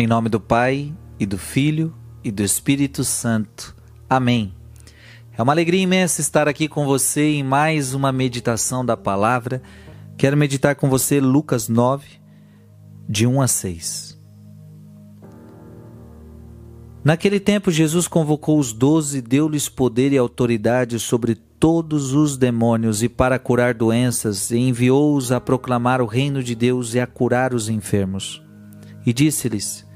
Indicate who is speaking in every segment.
Speaker 1: Em nome do Pai, e do Filho, e do Espírito Santo. Amém. É uma alegria imensa estar aqui com você em mais uma meditação da palavra. Quero meditar com você Lucas 9, de 1 a 6. Naquele tempo, Jesus convocou os doze, deu-lhes poder e autoridade sobre todos os demônios e para curar doenças, e enviou-os a proclamar o reino de Deus e a curar os enfermos. E disse-lhes: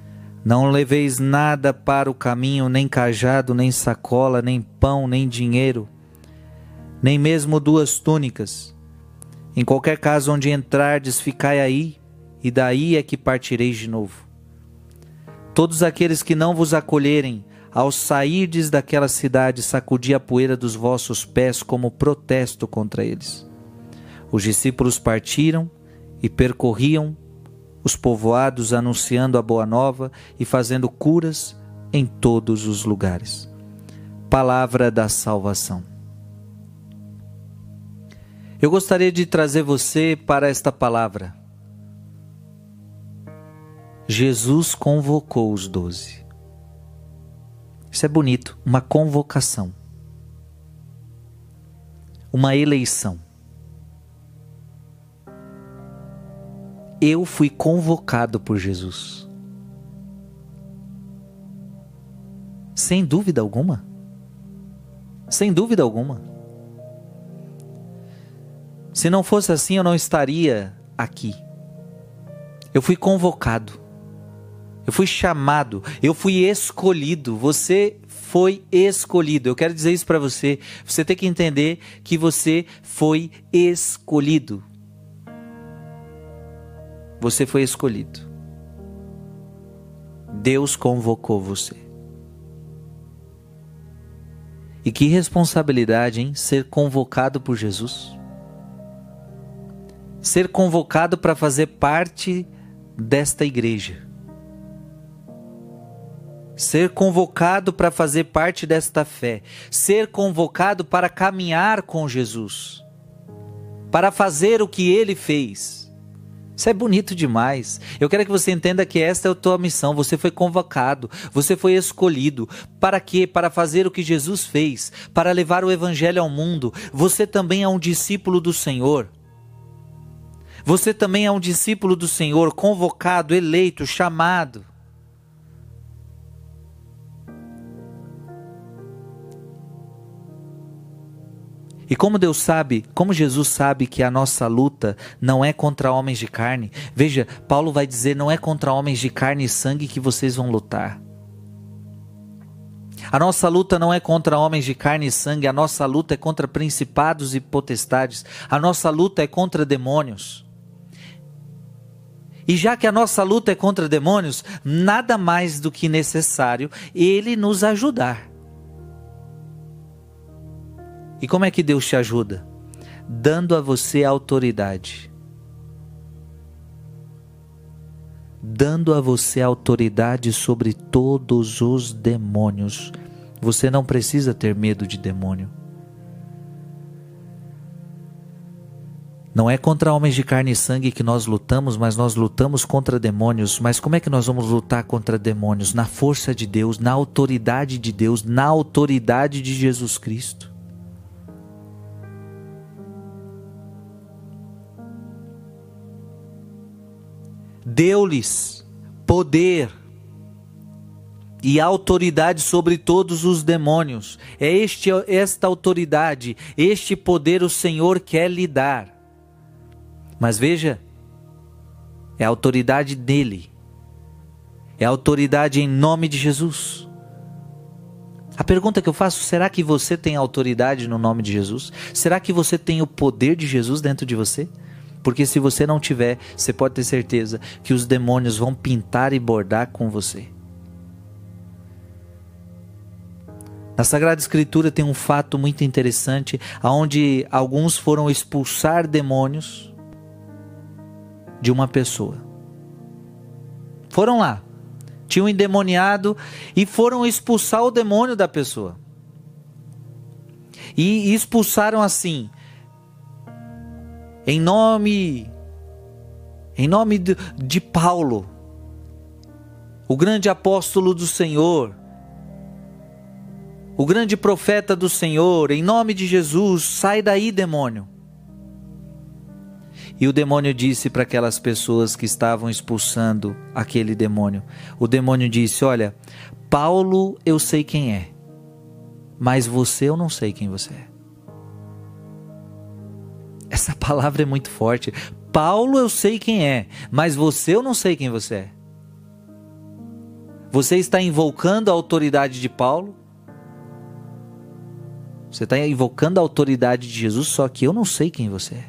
Speaker 1: Não leveis nada para o caminho, nem cajado, nem sacola, nem pão, nem dinheiro, nem mesmo duas túnicas. Em qualquer caso onde entrardes, ficai aí, e daí é que partireis de novo. Todos aqueles que não vos acolherem, ao sairdes daquela cidade, sacudi a poeira dos vossos pés como protesto contra eles. Os discípulos partiram e percorriam os povoados anunciando a boa nova e fazendo curas em todos os lugares. Palavra da salvação. Eu gostaria de trazer você para esta palavra. Jesus convocou os doze. Isso é bonito, uma convocação. Uma eleição. Eu fui convocado por Jesus. Sem dúvida alguma. Sem dúvida alguma. Se não fosse assim, eu não estaria aqui. Eu fui convocado. Eu fui chamado, eu fui escolhido. Você foi escolhido. Eu quero dizer isso para você. Você tem que entender que você foi escolhido. Você foi escolhido. Deus convocou você. E que responsabilidade, hein? Ser convocado por Jesus. Ser convocado para fazer parte desta igreja ser convocado para fazer parte desta fé, ser convocado para caminhar com Jesus, para fazer o que ele fez. Isso é bonito demais. Eu quero que você entenda que esta é a tua missão. Você foi convocado, você foi escolhido. Para quê? Para fazer o que Jesus fez, para levar o evangelho ao mundo. Você também é um discípulo do Senhor. Você também é um discípulo do Senhor, convocado, eleito, chamado. E como Deus sabe, como Jesus sabe que a nossa luta não é contra homens de carne, veja, Paulo vai dizer: não é contra homens de carne e sangue que vocês vão lutar. A nossa luta não é contra homens de carne e sangue, a nossa luta é contra principados e potestades, a nossa luta é contra demônios. E já que a nossa luta é contra demônios, nada mais do que necessário ele nos ajudar. E como é que Deus te ajuda? Dando a você autoridade. Dando a você autoridade sobre todos os demônios. Você não precisa ter medo de demônio. Não é contra homens de carne e sangue que nós lutamos, mas nós lutamos contra demônios. Mas como é que nós vamos lutar contra demônios? Na força de Deus, na autoridade de Deus, na autoridade de Jesus Cristo. Deu-lhes poder e autoridade sobre todos os demônios. É este, esta autoridade, este poder o Senhor quer lhe dar. Mas veja, é a autoridade dele, é a autoridade em nome de Jesus. A pergunta que eu faço: será que você tem autoridade no nome de Jesus? Será que você tem o poder de Jesus dentro de você? Porque se você não tiver, você pode ter certeza que os demônios vão pintar e bordar com você. Na Sagrada Escritura tem um fato muito interessante, onde alguns foram expulsar demônios de uma pessoa. Foram lá, tinham endemoniado e foram expulsar o demônio da pessoa. E expulsaram assim: em nome em nome de, de Paulo. o grande apóstolo do Senhor, o grande profeta do Senhor, em nome de Jesus, sai daí, demônio. E o demônio disse para aquelas pessoas que estavam expulsando aquele demônio: o demônio disse: Olha, Paulo eu sei quem é, mas você eu não sei quem você é. Essa palavra é muito forte. Paulo eu sei quem é, mas você eu não sei quem você é. Você está invocando a autoridade de Paulo? Você está invocando a autoridade de Jesus, só que eu não sei quem você é.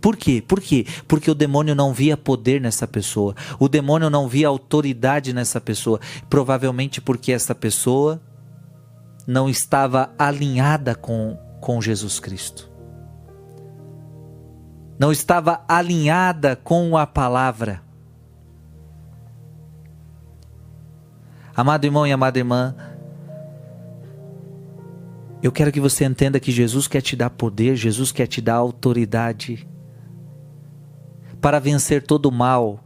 Speaker 1: Por quê? Por quê? Porque o demônio não via poder nessa pessoa. O demônio não via autoridade nessa pessoa. Provavelmente porque essa pessoa não estava alinhada com, com Jesus Cristo. Não estava alinhada com a palavra. Amado irmão e amada irmã, eu quero que você entenda que Jesus quer te dar poder, Jesus quer te dar autoridade para vencer todo o mal.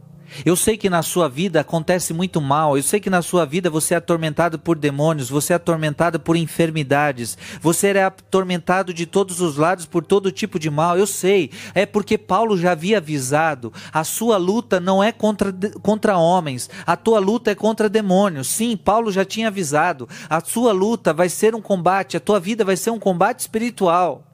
Speaker 1: Eu sei que na sua vida acontece muito mal, eu sei que na sua vida você é atormentado por demônios, você é atormentado por enfermidades, você é atormentado de todos os lados por todo tipo de mal. Eu sei, é porque Paulo já havia avisado: a sua luta não é contra, contra homens, a tua luta é contra demônios. Sim, Paulo já tinha avisado: a sua luta vai ser um combate, a tua vida vai ser um combate espiritual.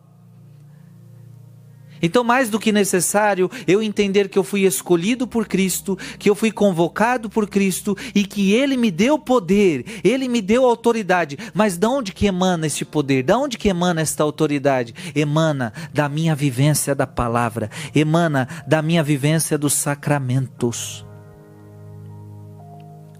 Speaker 1: Então, mais do que necessário, eu entender que eu fui escolhido por Cristo, que eu fui convocado por Cristo e que Ele me deu poder, Ele me deu autoridade. Mas de onde que emana este poder? De onde que emana esta autoridade? Emana da minha vivência da palavra, emana da minha vivência dos sacramentos.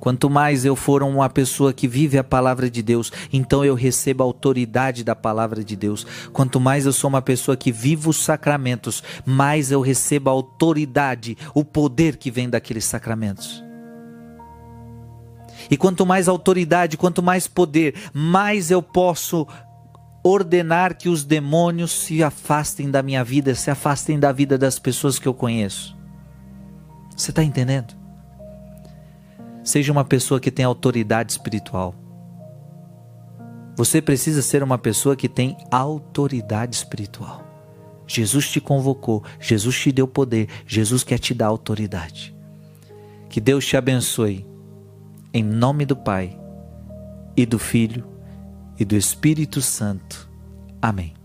Speaker 1: Quanto mais eu for uma pessoa que vive a palavra de Deus, então eu recebo a autoridade da palavra de Deus. Quanto mais eu sou uma pessoa que vivo os sacramentos, mais eu recebo a autoridade, o poder que vem daqueles sacramentos. E quanto mais autoridade, quanto mais poder, mais eu posso ordenar que os demônios se afastem da minha vida, se afastem da vida das pessoas que eu conheço. Você está entendendo? Seja uma pessoa que tem autoridade espiritual. Você precisa ser uma pessoa que tem autoridade espiritual. Jesus te convocou, Jesus te deu poder, Jesus quer te dar autoridade. Que Deus te abençoe. Em nome do Pai, e do Filho, e do Espírito Santo. Amém.